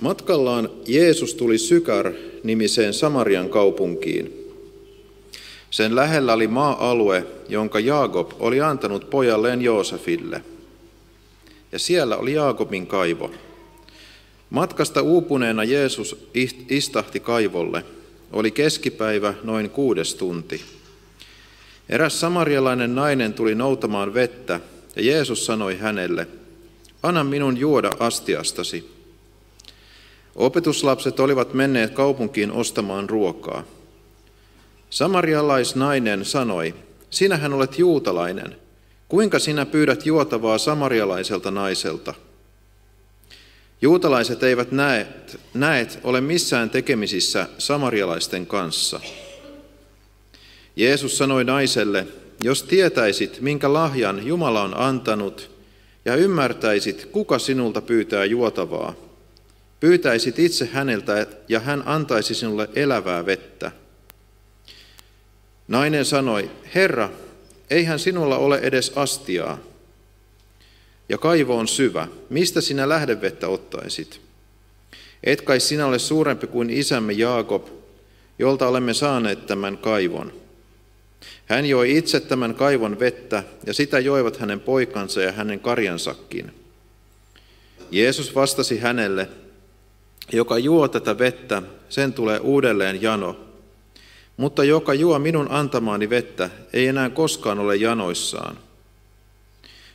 Matkallaan Jeesus tuli Sykar-nimiseen Samarian kaupunkiin. Sen lähellä oli maa-alue, jonka Jaakob oli antanut pojalleen Joosefille. Ja siellä oli Jaakobin kaivo. Matkasta uupuneena Jeesus istahti kaivolle. Oli keskipäivä noin kuudes tunti. Eräs samarialainen nainen tuli noutamaan vettä, ja Jeesus sanoi hänelle, Anna minun juoda astiastasi. Opetuslapset olivat menneet kaupunkiin ostamaan ruokaa. Samarialaisnainen sanoi, sinähän olet juutalainen. Kuinka sinä pyydät juotavaa samarialaiselta naiselta? Juutalaiset eivät näet, näet ole missään tekemisissä samarialaisten kanssa. Jeesus sanoi naiselle, jos tietäisit, minkä lahjan Jumala on antanut, ja ymmärtäisit, kuka sinulta pyytää juotavaa, pyytäisit itse häneltä, ja hän antaisi sinulle elävää vettä. Nainen sanoi, Herra, eihän sinulla ole edes astiaa, ja kaivo on syvä. Mistä sinä lähdevettä ottaisit? Et kai sinä ole suurempi kuin isämme Jaakob, jolta olemme saaneet tämän kaivon. Hän joi itse tämän kaivon vettä, ja sitä joivat hänen poikansa ja hänen karjansakin. Jeesus vastasi hänelle, joka juo tätä vettä, sen tulee uudelleen jano. Mutta joka juo minun antamaani vettä, ei enää koskaan ole janoissaan.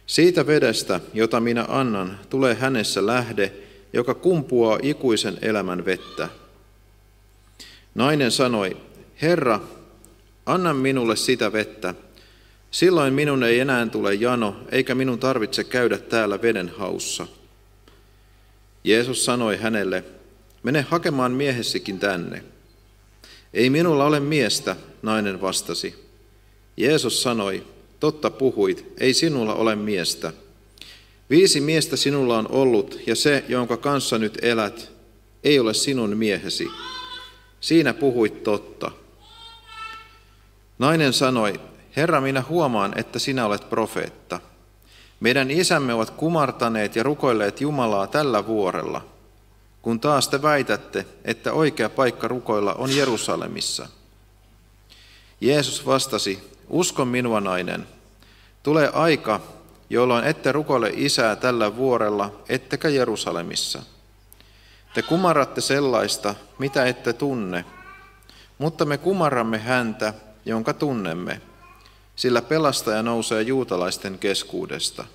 Siitä vedestä, jota minä annan, tulee hänessä lähde, joka kumpuaa ikuisen elämän vettä. Nainen sanoi, Herra, anna minulle sitä vettä. Silloin minun ei enää tule jano, eikä minun tarvitse käydä täällä veden haussa. Jeesus sanoi hänelle, mene hakemaan miehessikin tänne. Ei minulla ole miestä, nainen vastasi. Jeesus sanoi, totta puhuit, ei sinulla ole miestä. Viisi miestä sinulla on ollut, ja se, jonka kanssa nyt elät, ei ole sinun miehesi. Siinä puhuit totta. Nainen sanoi, Herra, minä huomaan, että sinä olet profeetta. Meidän isämme ovat kumartaneet ja rukoilleet Jumalaa tällä vuorella, kun taas te väitätte, että oikea paikka rukoilla on Jerusalemissa. Jeesus vastasi, Uskon minua nainen, tulee aika, jolloin ette rukoile isää tällä vuorella, ettekä Jerusalemissa. Te kumarratte sellaista, mitä ette tunne, mutta me kumarramme häntä, jonka tunnemme, sillä pelastaja nousee juutalaisten keskuudesta.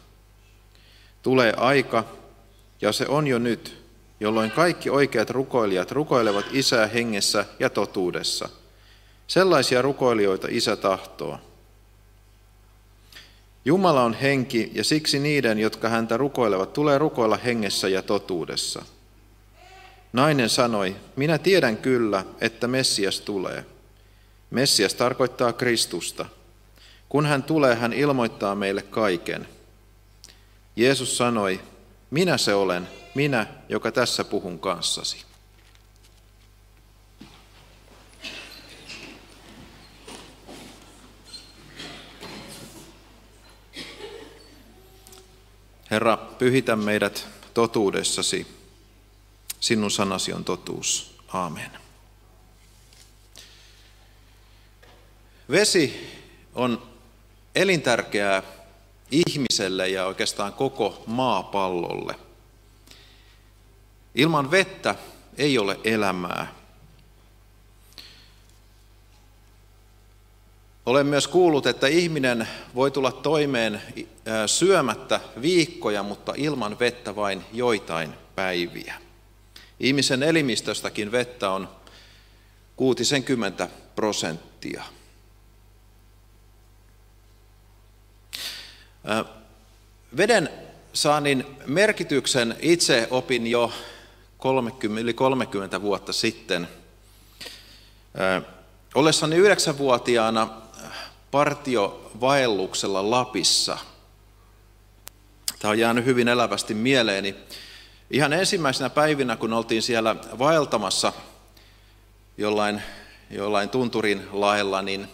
Tulee aika, ja se on jo nyt, jolloin kaikki oikeat rukoilijat rukoilevat isää hengessä ja totuudessa. Sellaisia rukoilijoita isä tahtoo. Jumala on henki, ja siksi niiden, jotka häntä rukoilevat, tulee rukoilla hengessä ja totuudessa. Nainen sanoi, minä tiedän kyllä, että Messias tulee. Messias tarkoittaa Kristusta. Kun hän tulee, hän ilmoittaa meille kaiken. Jeesus sanoi, minä se olen, minä, joka tässä puhun kanssasi. Herra, pyhitä meidät totuudessasi. Sinun sanasi on totuus. Aamen. Vesi on elintärkeää ihmiselle ja oikeastaan koko maapallolle. Ilman vettä ei ole elämää. Olen myös kuullut, että ihminen voi tulla toimeen syömättä viikkoja, mutta ilman vettä vain joitain päiviä. Ihmisen elimistöstäkin vettä on 60 prosenttia. Veden saannin merkityksen itse opin jo 30, yli 30 vuotta sitten. Ollessani yhdeksänvuotiaana partiovaelluksella Lapissa. Tämä on jäänyt hyvin elävästi mieleeni. Ihan ensimmäisenä päivinä, kun oltiin siellä vaeltamassa jollain, jollain tunturin laella, niin,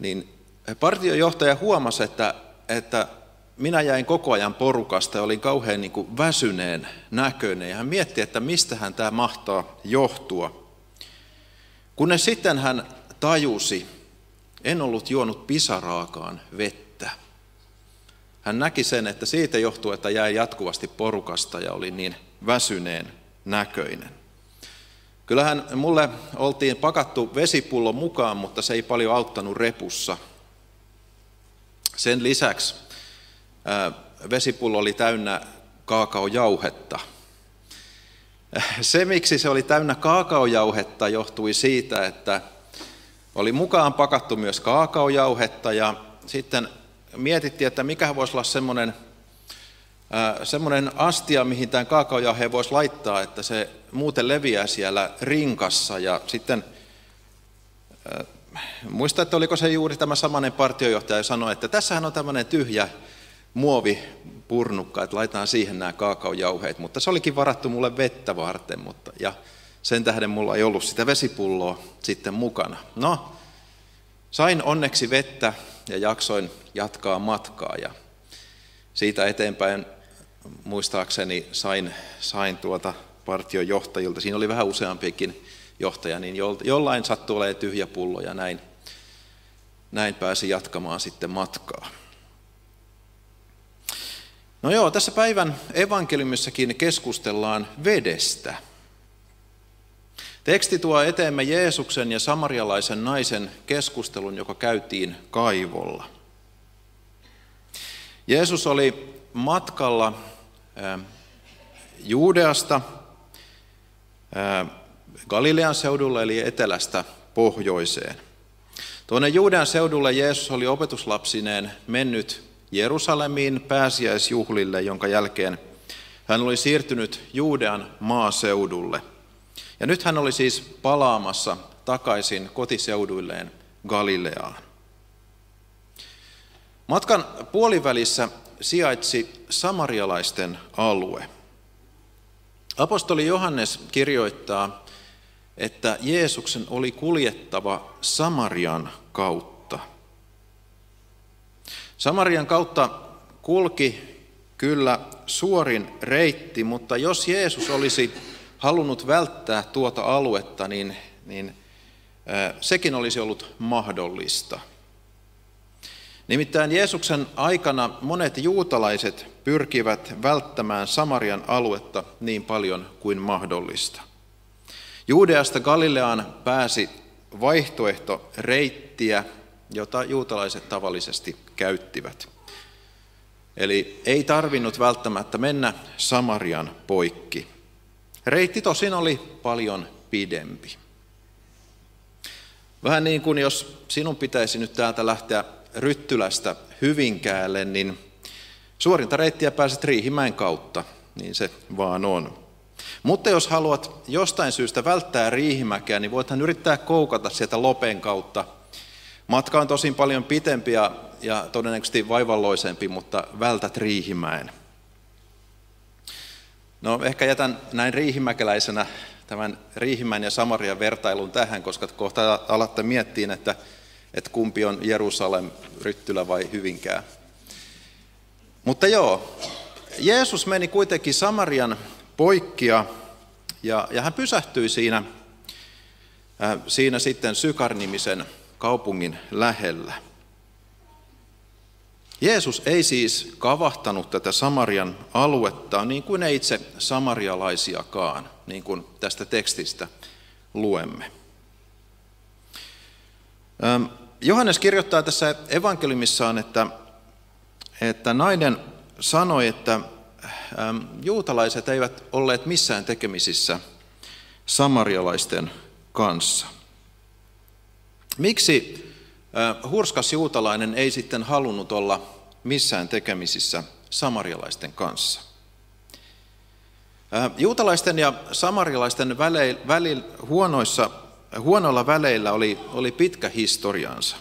niin partiojohtaja huomasi, että, että minä jäin koko ajan porukasta ja olin kauhean niin kuin väsyneen näköinen. Ja hän mietti, että mistähän tämä mahtaa johtua. Kunnes sitten hän tajusi, en ollut juonut pisaraakaan vettä. Hän näki sen, että siitä johtuu, että jäi jatkuvasti porukasta ja oli niin väsyneen näköinen. Kyllähän mulle oltiin pakattu vesipullo mukaan, mutta se ei paljon auttanut repussa. Sen lisäksi vesipullo oli täynnä kaakaojauhetta. Se, miksi se oli täynnä kaakaojauhetta, johtui siitä, että oli mukaan pakattu myös kaakaojauhetta ja sitten mietittiin, että mikä voisi olla semmoinen, semmoinen astia, mihin tämän kaakaojauheen voisi laittaa, että se muuten leviää siellä rinkassa. Ja sitten muista, että oliko se juuri tämä samanen partiojohtaja, sanoi, että tässähän on tämmöinen tyhjä muovipurnukka, että laitetaan siihen nämä kaakaojauheet, mutta se olikin varattu mulle vettä varten, mutta, ja sen tähden mulla ei ollut sitä vesipulloa sitten mukana. No, sain onneksi vettä ja jaksoin jatkaa matkaa ja siitä eteenpäin muistaakseni sain, sain tuota partion johtajilta, siinä oli vähän useampikin johtaja, niin jollain sattui olemaan tyhjä pullo ja näin, näin pääsi jatkamaan sitten matkaa. No joo, tässä päivän evankeliumissakin keskustellaan vedestä. Teksti tuo eteemme Jeesuksen ja samarialaisen naisen keskustelun, joka käytiin kaivolla. Jeesus oli matkalla Juudeasta Galilean seudulle eli etelästä pohjoiseen. Tuonne Juudean seudulle Jeesus oli opetuslapsineen mennyt Jerusalemiin pääsiäisjuhlille, jonka jälkeen hän oli siirtynyt Juudean maaseudulle. Ja nyt hän oli siis palaamassa takaisin kotiseuduilleen Galileaan. Matkan puolivälissä sijaitsi samarialaisten alue. Apostoli Johannes kirjoittaa, että Jeesuksen oli kuljettava Samarian kautta. Samarian kautta kulki kyllä suorin reitti, mutta jos Jeesus olisi halunnut välttää tuota aluetta, niin, niin sekin olisi ollut mahdollista. Nimittäin Jeesuksen aikana monet juutalaiset pyrkivät välttämään Samarian aluetta niin paljon kuin mahdollista. Juudeasta Galileaan pääsi vaihtoehto reittiä jota juutalaiset tavallisesti käyttivät. Eli ei tarvinnut välttämättä mennä Samarian poikki. Reitti tosin oli paljon pidempi. Vähän niin kuin jos sinun pitäisi nyt täältä lähteä Ryttylästä Hyvinkäälle, niin suorinta reittiä pääset Riihimäen kautta, niin se vaan on. Mutta jos haluat jostain syystä välttää Riihimäkeä, niin voithan yrittää koukata sieltä Lopen kautta Matka on tosin paljon pitempi ja, ja todennäköisesti vaivalloisempi, mutta vältät Riihimäen. No ehkä jätän näin riihimäkeläisenä tämän Riihimäen ja Samarian vertailun tähän, koska kohta alatte miettiä, että, että kumpi on Jerusalem, Ryttylä vai Hyvinkää. Mutta joo, Jeesus meni kuitenkin Samarian poikkia ja, ja hän pysähtyi siinä, äh, siinä sitten Sykar-nimisen kaupungin lähellä. Jeesus ei siis kavahtanut tätä Samarian aluetta niin kuin ei itse samarialaisiakaan, niin kuin tästä tekstistä luemme. Johannes kirjoittaa tässä evankeliumissaan, että, että nainen sanoi, että juutalaiset eivät olleet missään tekemisissä samarialaisten kanssa. Miksi hurskas juutalainen ei sitten halunnut olla missään tekemisissä samarialaisten kanssa? Juutalaisten ja samarialaisten välillä, huonoissa, huonoilla väleillä oli, oli pitkä historiansa.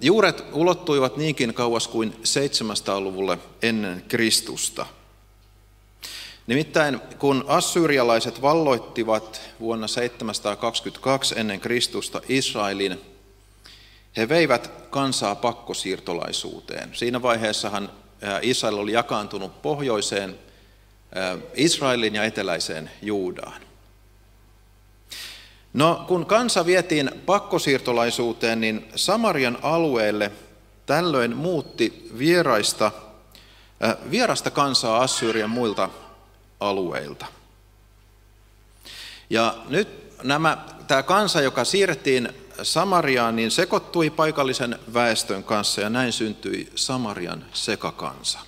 Juuret ulottuivat niinkin kauas kuin 700-luvulle ennen Kristusta – Nimittäin kun assyrialaiset valloittivat vuonna 722 ennen Kristusta Israelin, he veivät kansaa pakkosiirtolaisuuteen. Siinä vaiheessahan Israel oli jakaantunut pohjoiseen Israelin ja eteläiseen Juudaan. No, kun kansa vietiin pakkosiirtolaisuuteen, niin Samarian alueelle tällöin muutti vieraista, äh, vierasta kansaa Assyrian muilta alueilta. Ja nyt nämä, tämä kansa, joka siirrettiin Samariaan, niin sekoittui paikallisen väestön kanssa ja näin syntyi Samarian sekakansa.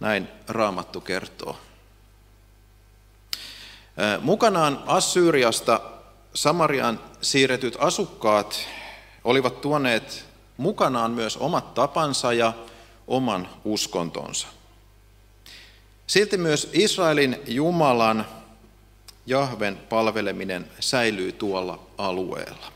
Näin Raamattu kertoo. Mukanaan Assyriasta Samarian siirretyt asukkaat olivat tuoneet mukanaan myös omat tapansa ja oman uskontonsa. Silti myös Israelin Jumalan Jahven palveleminen säilyy tuolla alueella.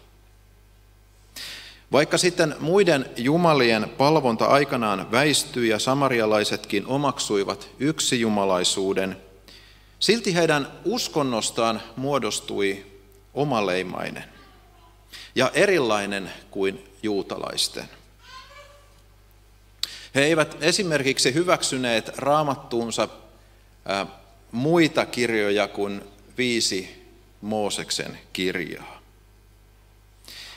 Vaikka sitten muiden jumalien palvonta aikanaan väistyi ja samarialaisetkin omaksuivat yksijumalaisuuden, silti heidän uskonnostaan muodostui omaleimainen ja erilainen kuin juutalaisten. He eivät esimerkiksi hyväksyneet raamattuunsa muita kirjoja kuin viisi Mooseksen kirjaa.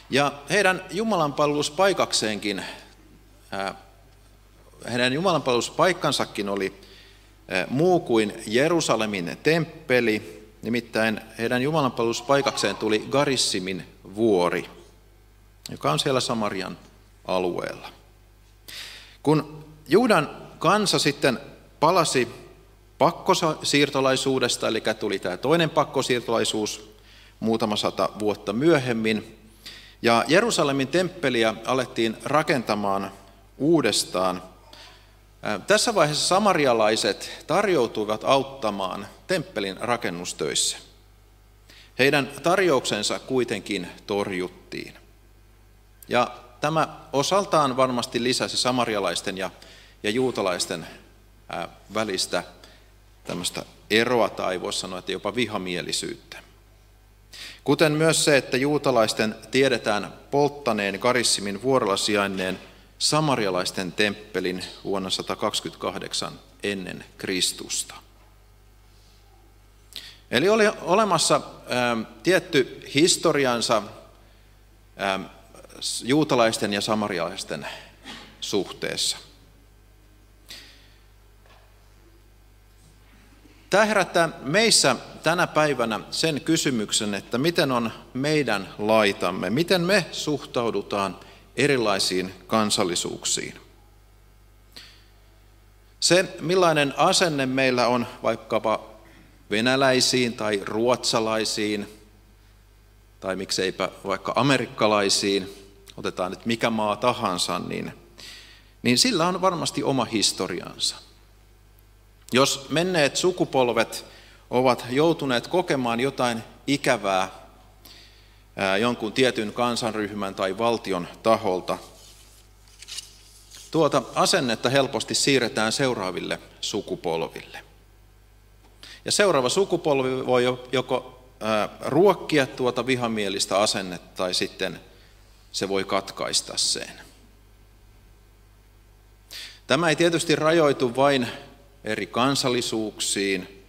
Ja heidän jumalanpalveluspaikakseenkin, heidän jumalanpalveluspaikkansakin oli muu kuin Jerusalemin temppeli, nimittäin heidän jumalanpalveluspaikakseen tuli Garissimin vuori, joka on siellä Samarian alueella. Kun Juudan kansa sitten palasi pakkosiirtolaisuudesta, eli tuli tämä toinen pakkosiirtolaisuus muutama sata vuotta myöhemmin, ja Jerusalemin temppeliä alettiin rakentamaan uudestaan. Tässä vaiheessa samarialaiset tarjoutuivat auttamaan temppelin rakennustöissä. Heidän tarjouksensa kuitenkin torjuttiin. Ja tämä osaltaan varmasti lisäsi samarialaisten ja, ja juutalaisten välistä tämmöistä eroa tai voisi sanoa, että jopa vihamielisyyttä. Kuten myös se, että juutalaisten tiedetään polttaneen Karissimin vuorella sijainneen samarialaisten temppelin vuonna 128 ennen Kristusta. Eli oli olemassa ähm, tietty historiansa ähm, juutalaisten ja samarialaisten suhteessa. Tämä herättää meissä tänä päivänä sen kysymyksen, että miten on meidän laitamme, miten me suhtaudutaan erilaisiin kansallisuuksiin. Se, millainen asenne meillä on vaikkapa venäläisiin tai ruotsalaisiin, tai mikseipä vaikka amerikkalaisiin, otetaan nyt mikä maa tahansa, niin, niin sillä on varmasti oma historiansa. Jos menneet sukupolvet ovat joutuneet kokemaan jotain ikävää jonkun tietyn kansanryhmän tai valtion taholta, tuota asennetta helposti siirretään seuraaville sukupolville. Ja seuraava sukupolvi voi joko ruokkia tuota vihamielistä asennetta tai sitten se voi katkaista sen. Tämä ei tietysti rajoitu vain eri kansallisuuksiin,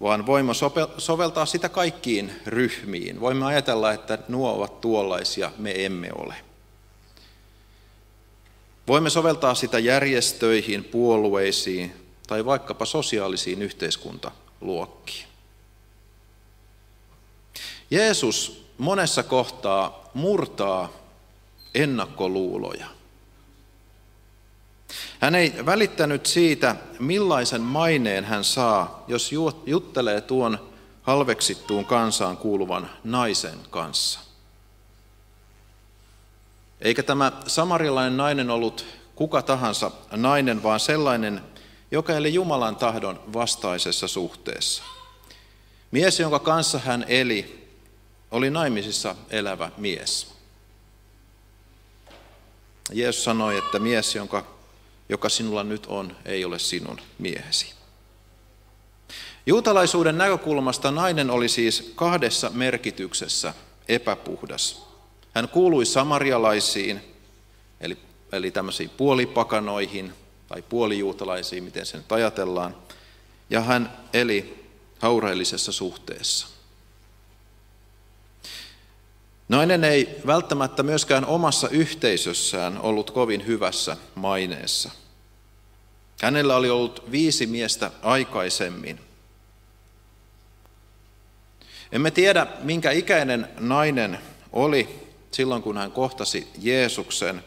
vaan voimme soveltaa sitä kaikkiin ryhmiin. Voimme ajatella, että nuo ovat tuollaisia, me emme ole. Voimme soveltaa sitä järjestöihin, puolueisiin tai vaikkapa sosiaalisiin yhteiskuntaluokkiin. Jeesus monessa kohtaa murtaa ennakkoluuloja. Hän ei välittänyt siitä, millaisen maineen hän saa, jos juttelee tuon halveksittuun kansaan kuuluvan naisen kanssa. Eikä tämä samarilainen nainen ollut kuka tahansa nainen, vaan sellainen, joka eli Jumalan tahdon vastaisessa suhteessa. Mies, jonka kanssa hän eli, oli naimisissa elävä mies. Jeesus sanoi, että mies, jonka joka sinulla nyt on, ei ole sinun miehesi. Juutalaisuuden näkökulmasta nainen oli siis kahdessa merkityksessä epäpuhdas. Hän kuului samarialaisiin, eli, eli tämmöisiin puolipakanoihin tai puolijuutalaisiin, miten sen ajatellaan, ja hän eli haureellisessa suhteessa. Nainen ei välttämättä myöskään omassa yhteisössään ollut kovin hyvässä maineessa. Hänellä oli ollut viisi miestä aikaisemmin. Emme tiedä, minkä ikäinen nainen oli silloin, kun hän kohtasi Jeesuksen,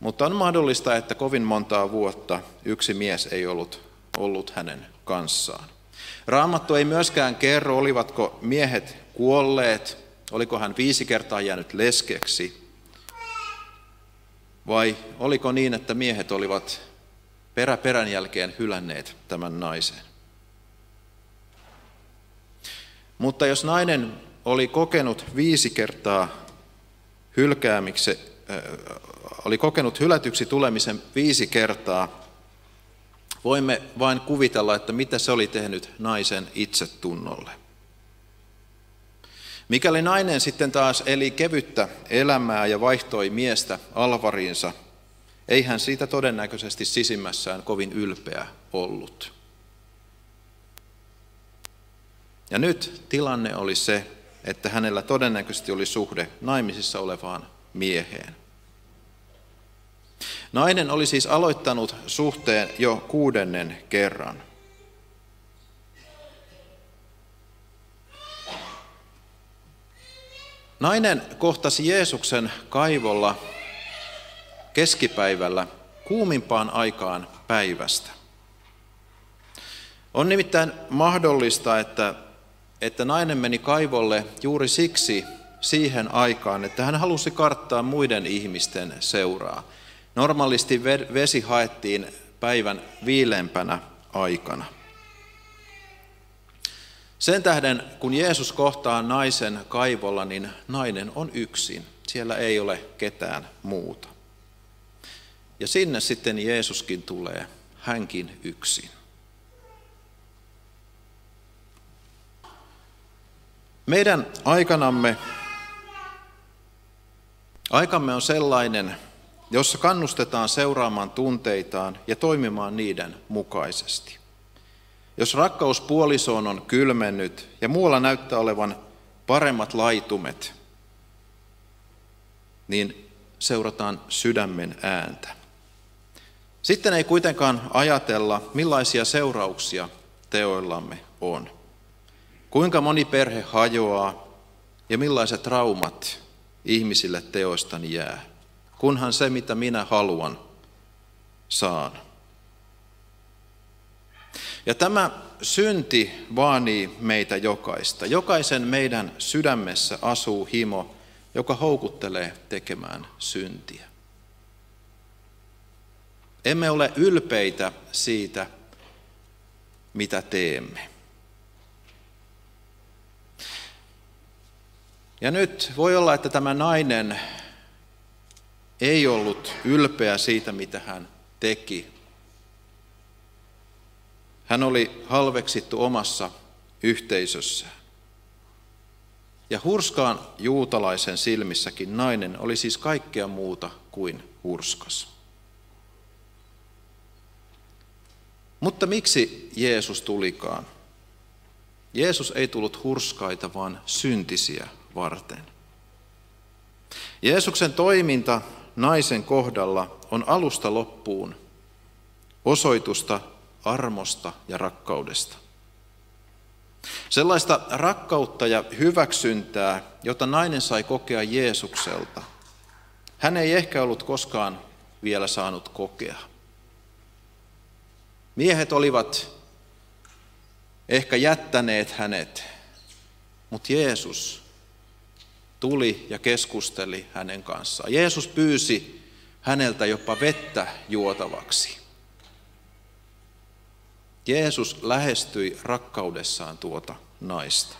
mutta on mahdollista, että kovin montaa vuotta yksi mies ei ollut ollut hänen kanssaan. Raamattu ei myöskään kerro, olivatko miehet kuolleet, oliko hän viisi kertaa jäänyt leskeksi, vai oliko niin, että miehet olivat perä perän jälkeen hylänneet tämän naisen. Mutta jos nainen oli kokenut viisi kertaa hylkäämiksi, oli kokenut hylätyksi tulemisen viisi kertaa, voimme vain kuvitella, että mitä se oli tehnyt naisen itsetunnolle. Mikäli nainen sitten taas eli kevyttä elämää ja vaihtoi miestä alvariinsa, ei hän siitä todennäköisesti sisimmässään kovin ylpeä ollut. Ja nyt tilanne oli se, että hänellä todennäköisesti oli suhde naimisissa olevaan mieheen. Nainen oli siis aloittanut suhteen jo kuudennen kerran. Nainen kohtasi Jeesuksen kaivolla keskipäivällä kuumimpaan aikaan päivästä. On nimittäin mahdollista, että, että nainen meni kaivolle juuri siksi siihen aikaan, että hän halusi karttaa muiden ihmisten seuraa. Normaalisti vesi haettiin päivän viilempänä aikana. Sen tähden, kun Jeesus kohtaa naisen kaivolla, niin nainen on yksin. Siellä ei ole ketään muuta. Ja sinne sitten Jeesuskin tulee, hänkin yksin. Meidän aikanamme, aikamme on sellainen, jossa kannustetaan seuraamaan tunteitaan ja toimimaan niiden mukaisesti. Jos rakkaus puolisoon on kylmennyt ja muualla näyttää olevan paremmat laitumet, niin seurataan sydämen ääntä. Sitten ei kuitenkaan ajatella, millaisia seurauksia teoillamme on. Kuinka moni perhe hajoaa ja millaiset traumat ihmisille teoistani jää, kunhan se, mitä minä haluan, saan. Ja tämä synti vaanii meitä jokaista. Jokaisen meidän sydämessä asuu himo, joka houkuttelee tekemään syntiä. Emme ole ylpeitä siitä, mitä teemme. Ja nyt voi olla, että tämä nainen ei ollut ylpeä siitä, mitä hän teki. Hän oli halveksittu omassa yhteisössään. Ja hurskaan juutalaisen silmissäkin nainen oli siis kaikkea muuta kuin hurskas. Mutta miksi Jeesus tulikaan? Jeesus ei tullut hurskaita, vaan syntisiä varten. Jeesuksen toiminta naisen kohdalla on alusta loppuun osoitusta armosta ja rakkaudesta. Sellaista rakkautta ja hyväksyntää, jota nainen sai kokea Jeesukselta, hän ei ehkä ollut koskaan vielä saanut kokea. Miehet olivat ehkä jättäneet hänet, mutta Jeesus tuli ja keskusteli hänen kanssaan. Jeesus pyysi häneltä jopa vettä juotavaksi. Jeesus lähestyi rakkaudessaan tuota naista.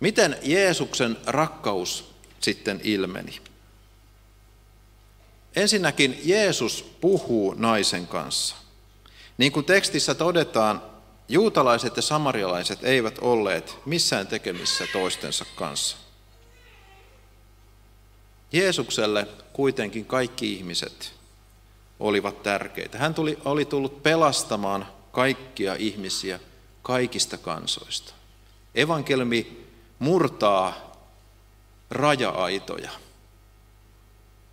Miten Jeesuksen rakkaus sitten ilmeni? Ensinnäkin Jeesus puhuu naisen kanssa. Niin kuin tekstissä todetaan, juutalaiset ja samarialaiset eivät olleet missään tekemissä toistensa kanssa. Jeesukselle kuitenkin kaikki ihmiset olivat tärkeitä. Hän tuli, oli tullut pelastamaan kaikkia ihmisiä kaikista kansoista. Evankelmi murtaa raja-aitoja.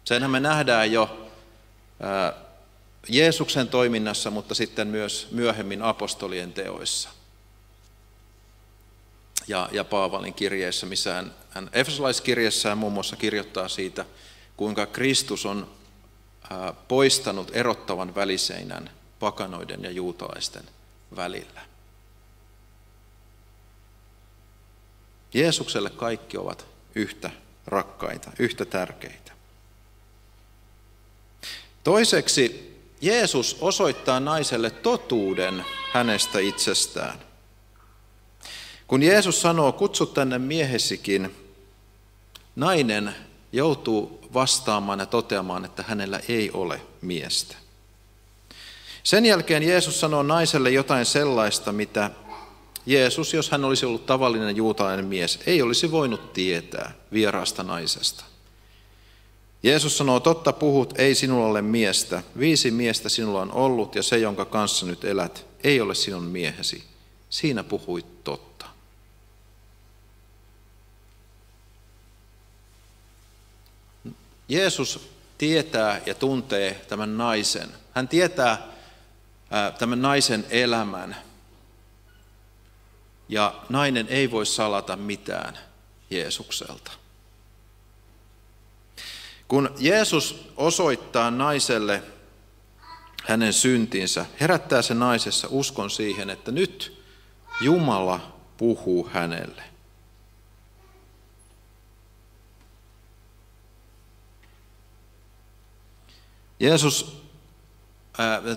Senhän me nähdään jo Jeesuksen toiminnassa, mutta sitten myös myöhemmin apostolien teoissa. Ja, ja Paavalin kirjeessä, missä hän, hän muun muassa kirjoittaa siitä, kuinka Kristus on poistanut erottavan väliseinän pakanoiden ja juutalaisten välillä. Jeesukselle kaikki ovat yhtä rakkaita, yhtä tärkeitä. Toiseksi Jeesus osoittaa naiselle totuuden hänestä itsestään. Kun Jeesus sanoo, kutsu tänne miehesikin, nainen joutuu vastaamaan ja toteamaan, että hänellä ei ole miestä. Sen jälkeen Jeesus sanoo naiselle jotain sellaista, mitä Jeesus, jos hän olisi ollut tavallinen juutalainen mies, ei olisi voinut tietää vieraasta naisesta. Jeesus sanoo, totta puhut, ei sinulla ole miestä. Viisi miestä sinulla on ollut ja se, jonka kanssa nyt elät, ei ole sinun miehesi. Siinä puhuit totta. Jeesus tietää ja tuntee tämän naisen. Hän tietää tämän naisen elämän. Ja nainen ei voi salata mitään Jeesukselta. Kun Jeesus osoittaa naiselle hänen syntinsä, herättää se naisessa uskon siihen, että nyt Jumala puhuu hänelle. Jeesus,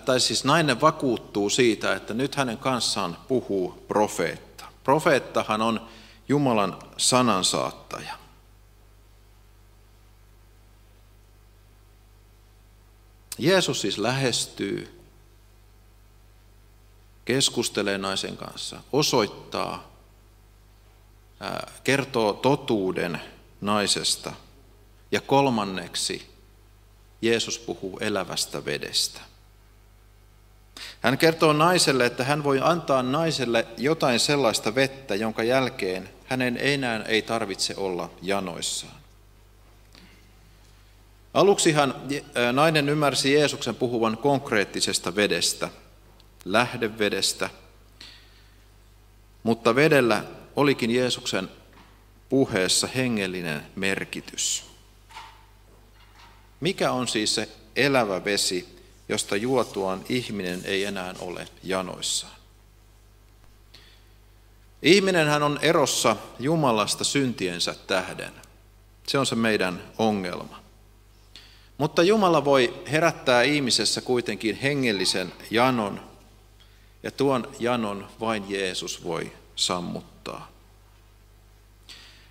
tai siis nainen vakuuttuu siitä, että nyt hänen kanssaan puhuu profeetta. Profeettahan on Jumalan sanansaattaja. Jeesus siis lähestyy, keskustelee naisen kanssa, osoittaa, kertoo totuuden naisesta. Ja kolmanneksi Jeesus puhuu elävästä vedestä. Hän kertoo naiselle, että hän voi antaa naiselle jotain sellaista vettä, jonka jälkeen hänen enää ei tarvitse olla janoissaan. Aluksihan nainen ymmärsi Jeesuksen puhuvan konkreettisesta vedestä, lähdevedestä, mutta vedellä olikin Jeesuksen puheessa hengellinen merkitys. Mikä on siis se elävä vesi, josta juotuaan ihminen ei enää ole janoissaan? Ihminenhän on erossa Jumalasta syntiensä tähden. Se on se meidän ongelma. Mutta Jumala voi herättää ihmisessä kuitenkin hengellisen janon, ja tuon janon vain Jeesus voi sammuttaa.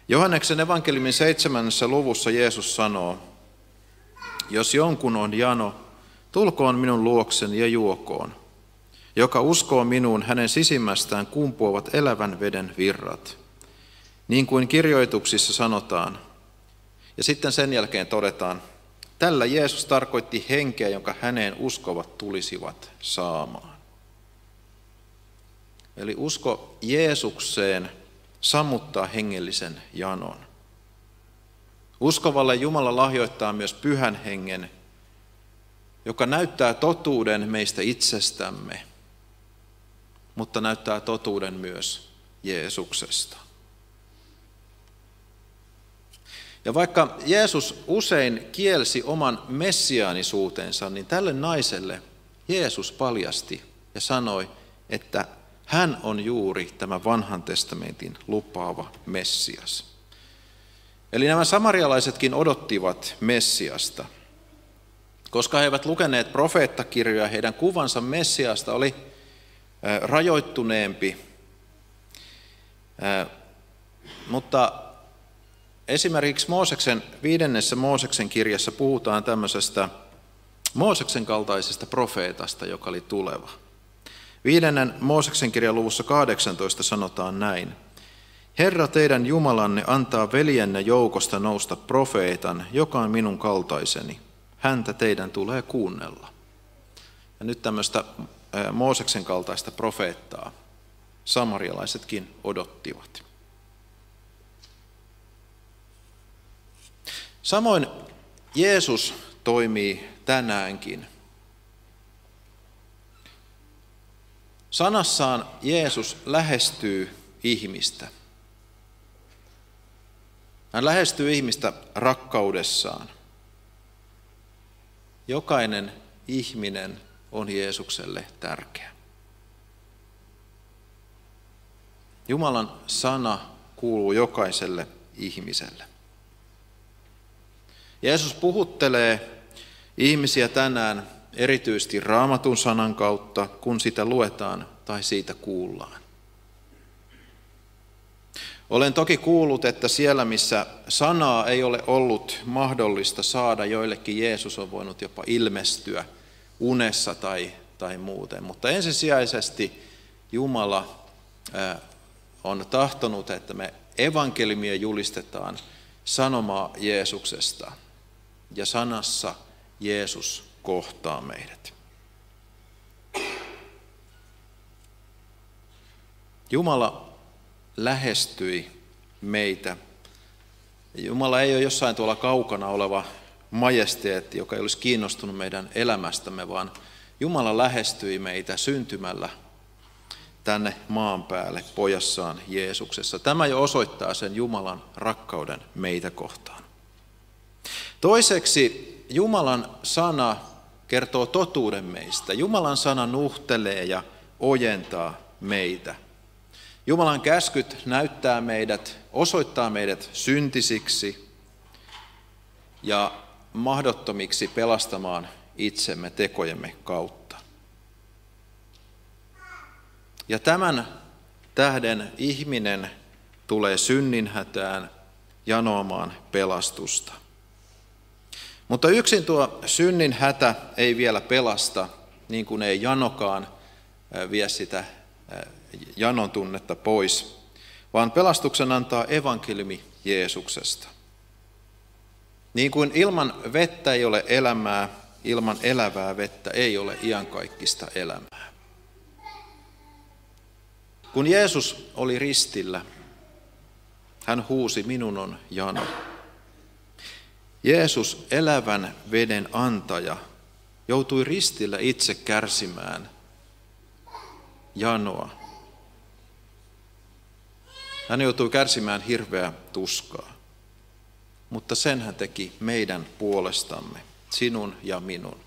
Johanneksen evankeliumin seitsemännessä luvussa Jeesus sanoo, jos jonkun on jano, tulkoon minun luoksen ja juokoon. Joka uskoo minuun, hänen sisimmästään kumpuavat elävän veden virrat. Niin kuin kirjoituksissa sanotaan. Ja sitten sen jälkeen todetaan, Tällä Jeesus tarkoitti henkeä, jonka häneen uskovat tulisivat saamaan. Eli usko Jeesukseen sammuttaa hengellisen janon. Uskovalle Jumala lahjoittaa myös pyhän hengen, joka näyttää totuuden meistä itsestämme, mutta näyttää totuuden myös Jeesuksesta. Ja vaikka Jeesus usein kielsi oman messiaanisuutensa, niin tälle naiselle Jeesus paljasti ja sanoi, että hän on juuri tämä vanhan testamentin lupaava Messias. Eli nämä samarialaisetkin odottivat Messiasta. Koska he eivät lukeneet profeettakirjoja, heidän kuvansa Messiasta oli rajoittuneempi. Mutta Esimerkiksi Mooseksen, viidennessä Mooseksen kirjassa puhutaan tämmöisestä Mooseksen kaltaisesta profeetasta, joka oli tuleva. Viidennen Mooseksen kirjan luvussa 18 sanotaan näin. Herra teidän Jumalanne antaa veljenne joukosta nousta profeetan, joka on minun kaltaiseni. Häntä teidän tulee kuunnella. Ja nyt tämmöistä Mooseksen kaltaista profeettaa samarialaisetkin odottivat. Samoin Jeesus toimii tänäänkin. Sanassaan Jeesus lähestyy ihmistä. Hän lähestyy ihmistä rakkaudessaan. Jokainen ihminen on Jeesukselle tärkeä. Jumalan sana kuuluu jokaiselle ihmiselle. Jeesus puhuttelee ihmisiä tänään erityisesti raamatun sanan kautta, kun sitä luetaan tai siitä kuullaan. Olen toki kuullut, että siellä missä sanaa ei ole ollut mahdollista saada, joillekin Jeesus on voinut jopa ilmestyä unessa tai, tai muuten. Mutta ensisijaisesti Jumala on tahtonut, että me evankeliumia julistetaan sanomaa Jeesuksesta. Ja sanassa Jeesus kohtaa meidät. Jumala lähestyi meitä. Jumala ei ole jossain tuolla kaukana oleva majesteetti, joka ei olisi kiinnostunut meidän elämästämme, vaan Jumala lähestyi meitä syntymällä tänne maan päälle pojassaan Jeesuksessa. Tämä jo osoittaa sen Jumalan rakkauden meitä kohtaan. Toiseksi Jumalan sana kertoo totuuden meistä. Jumalan sana nuhtelee ja ojentaa meitä. Jumalan käskyt näyttää meidät, osoittaa meidät syntisiksi ja mahdottomiksi pelastamaan itsemme tekojemme kautta. Ja tämän tähden ihminen tulee synninhätään janoamaan pelastusta. Mutta yksin tuo synnin hätä ei vielä pelasta, niin kuin ei janokaan vie sitä janon tunnetta pois, vaan pelastuksen antaa evankeliumi Jeesuksesta. Niin kuin ilman vettä ei ole elämää, ilman elävää vettä ei ole iankaikkista elämää. Kun Jeesus oli ristillä, hän huusi, minun on jano. Jeesus, elävän veden antaja, joutui ristillä itse kärsimään janoa. Hän joutui kärsimään hirveää tuskaa, mutta sen hän teki meidän puolestamme, sinun ja minun.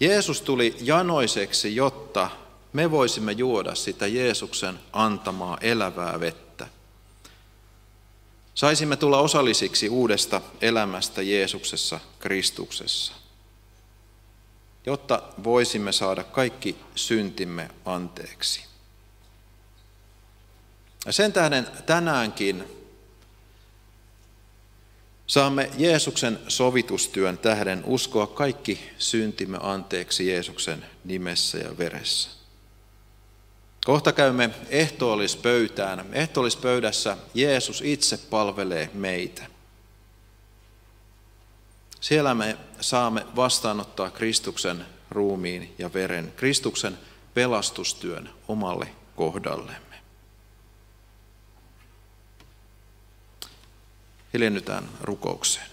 Jeesus tuli janoiseksi, jotta me voisimme juoda sitä Jeesuksen antamaa elävää vettä. Saisimme tulla osallisiksi uudesta elämästä Jeesuksessa Kristuksessa, jotta voisimme saada kaikki syntimme anteeksi. Ja sen tähden tänäänkin saamme Jeesuksen sovitustyön tähden uskoa kaikki syntimme anteeksi Jeesuksen nimessä ja veressä. Kohta käymme ehtoollispöytään. Ehtoollispöydässä Jeesus itse palvelee meitä. Siellä me saamme vastaanottaa Kristuksen ruumiin ja veren, Kristuksen pelastustyön omalle kohdallemme. Hiljennytään rukoukseen.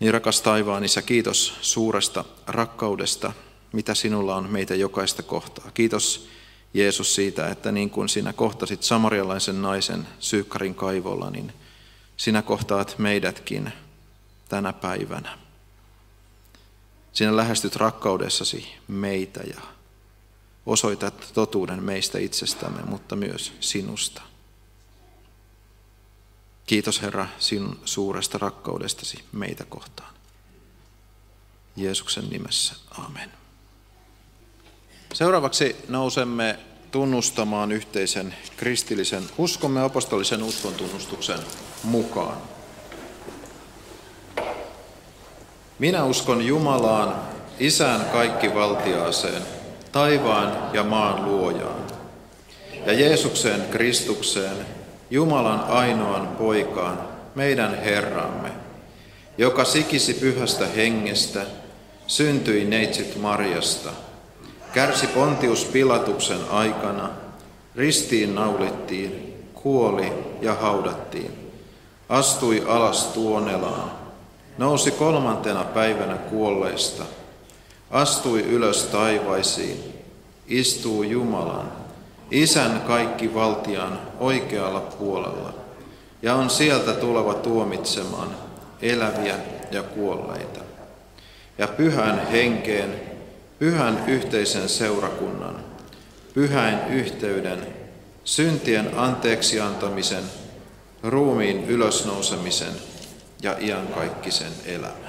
Niin rakas taivaan Isä, kiitos suuresta rakkaudesta, mitä sinulla on meitä jokaista kohtaa. Kiitos Jeesus siitä, että niin kuin sinä kohtasit samarialaisen naisen syykkarin kaivolla, niin sinä kohtaat meidätkin tänä päivänä. Sinä lähestyt rakkaudessasi meitä ja osoitat totuuden meistä itsestämme, mutta myös sinusta. Kiitos Herra sinun suuresta rakkaudestasi meitä kohtaan. Jeesuksen nimessä, amen. Seuraavaksi nousemme tunnustamaan yhteisen kristillisen uskomme apostolisen uskon tunnustuksen mukaan. Minä uskon Jumalaan, Isään kaikki valtiaaseen, taivaan ja maan luojaan, ja Jeesukseen Kristukseen, Jumalan ainoan poikaan, meidän Herramme, joka sikisi pyhästä hengestä, syntyi neitsyt Marjasta, kärsi Pontius Pilatuksen aikana, ristiin naulittiin, kuoli ja haudattiin, astui alas tuonelaan, nousi kolmantena päivänä kuolleista, astui ylös taivaisiin, istuu Jumalan, Isän kaikki valtian oikealla puolella, ja on sieltä tuleva tuomitsemaan eläviä ja kuolleita. Ja pyhän henkeen, pyhän yhteisen seurakunnan, pyhäin yhteyden, syntien anteeksi antamisen, ruumiin ylösnousemisen ja iankaikkisen elämän.